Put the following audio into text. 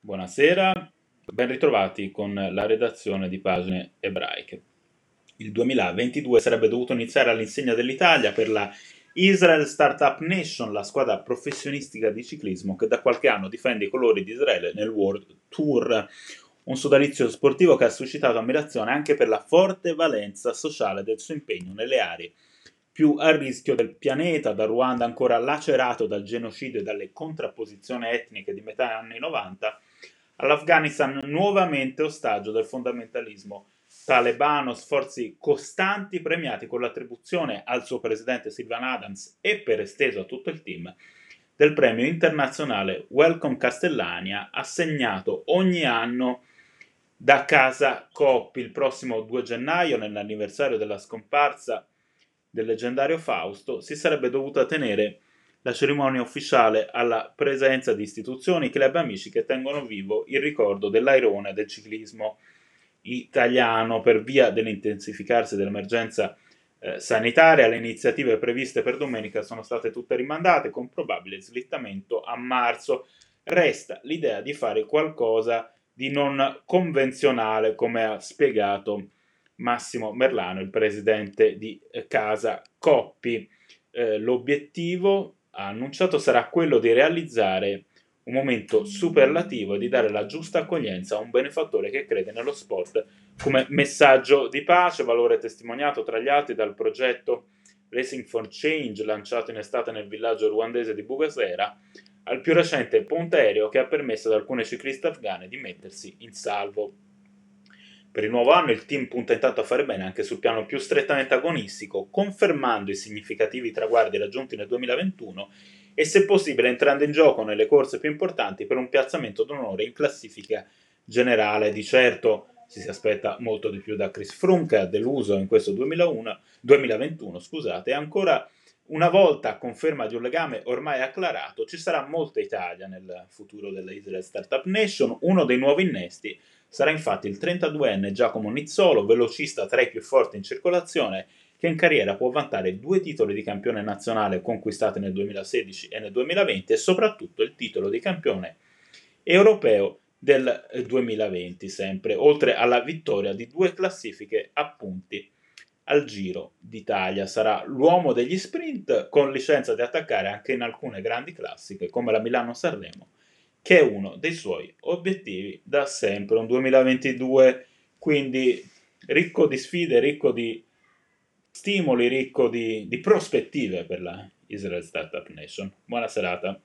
Buonasera, ben ritrovati con la redazione di pagine ebraiche. Il 2022 sarebbe dovuto iniziare all'insegna dell'Italia per la Israel Startup Nation, la squadra professionistica di ciclismo che da qualche anno difende i colori di Israele nel World Tour, un sodalizio sportivo che ha suscitato ammirazione anche per la forte valenza sociale del suo impegno nelle aree più a rischio del pianeta, da Ruanda ancora lacerato dal genocidio e dalle contrapposizioni etniche di metà anni 90, all'Afghanistan nuovamente ostaggio del fondamentalismo talebano, sforzi costanti premiati con l'attribuzione al suo presidente Silvan Adams e per esteso a tutto il team del premio internazionale Welcome Castellania assegnato ogni anno da Casa Coppi il prossimo 2 gennaio nell'anniversario della scomparsa del leggendario Fausto si sarebbe dovuta tenere la cerimonia ufficiale alla presenza di istituzioni, club amici che tengono vivo il ricordo dell'airone del ciclismo italiano per via dell'intensificarsi dell'emergenza eh, sanitaria. Le iniziative previste per domenica sono state tutte rimandate con probabile slittamento a marzo. Resta l'idea di fare qualcosa di non convenzionale, come ha spiegato Massimo Merlano, il presidente di Casa Coppi. Eh, l'obiettivo ha annunciato sarà quello di realizzare un momento superlativo e di dare la giusta accoglienza a un benefattore che crede nello sport come messaggio di pace, valore testimoniato tra gli altri dal progetto Racing for Change lanciato in estate nel villaggio ruandese di Bugasera, al più recente ponte aereo che ha permesso ad alcune cicliste afghane di mettersi in salvo. Per il nuovo anno il team punta intanto a fare bene anche sul piano più strettamente agonistico, confermando i significativi traguardi raggiunti nel 2021 e se possibile entrando in gioco nelle corse più importanti per un piazzamento d'onore in classifica generale. Di certo si si aspetta molto di più da Chris Froome che ha deluso in questo 2001, 2021 scusate, ancora una volta a conferma di un legame ormai acclarato, ci sarà molta Italia nel futuro della Israel Startup Nation, uno dei nuovi innesti Sarà infatti il 32enne Giacomo Nizzolo, velocista tra i più forti in circolazione, che in carriera può vantare due titoli di campione nazionale conquistati nel 2016 e nel 2020 e soprattutto il titolo di campione europeo del 2020 sempre, oltre alla vittoria di due classifiche a punti al Giro d'Italia. Sarà l'uomo degli sprint con licenza di attaccare anche in alcune grandi classiche come la Milano-Sanremo che è uno dei suoi obiettivi da sempre, un 2022 quindi ricco di sfide, ricco di stimoli, ricco di, di prospettive per la Israel Startup Nation. Buona serata.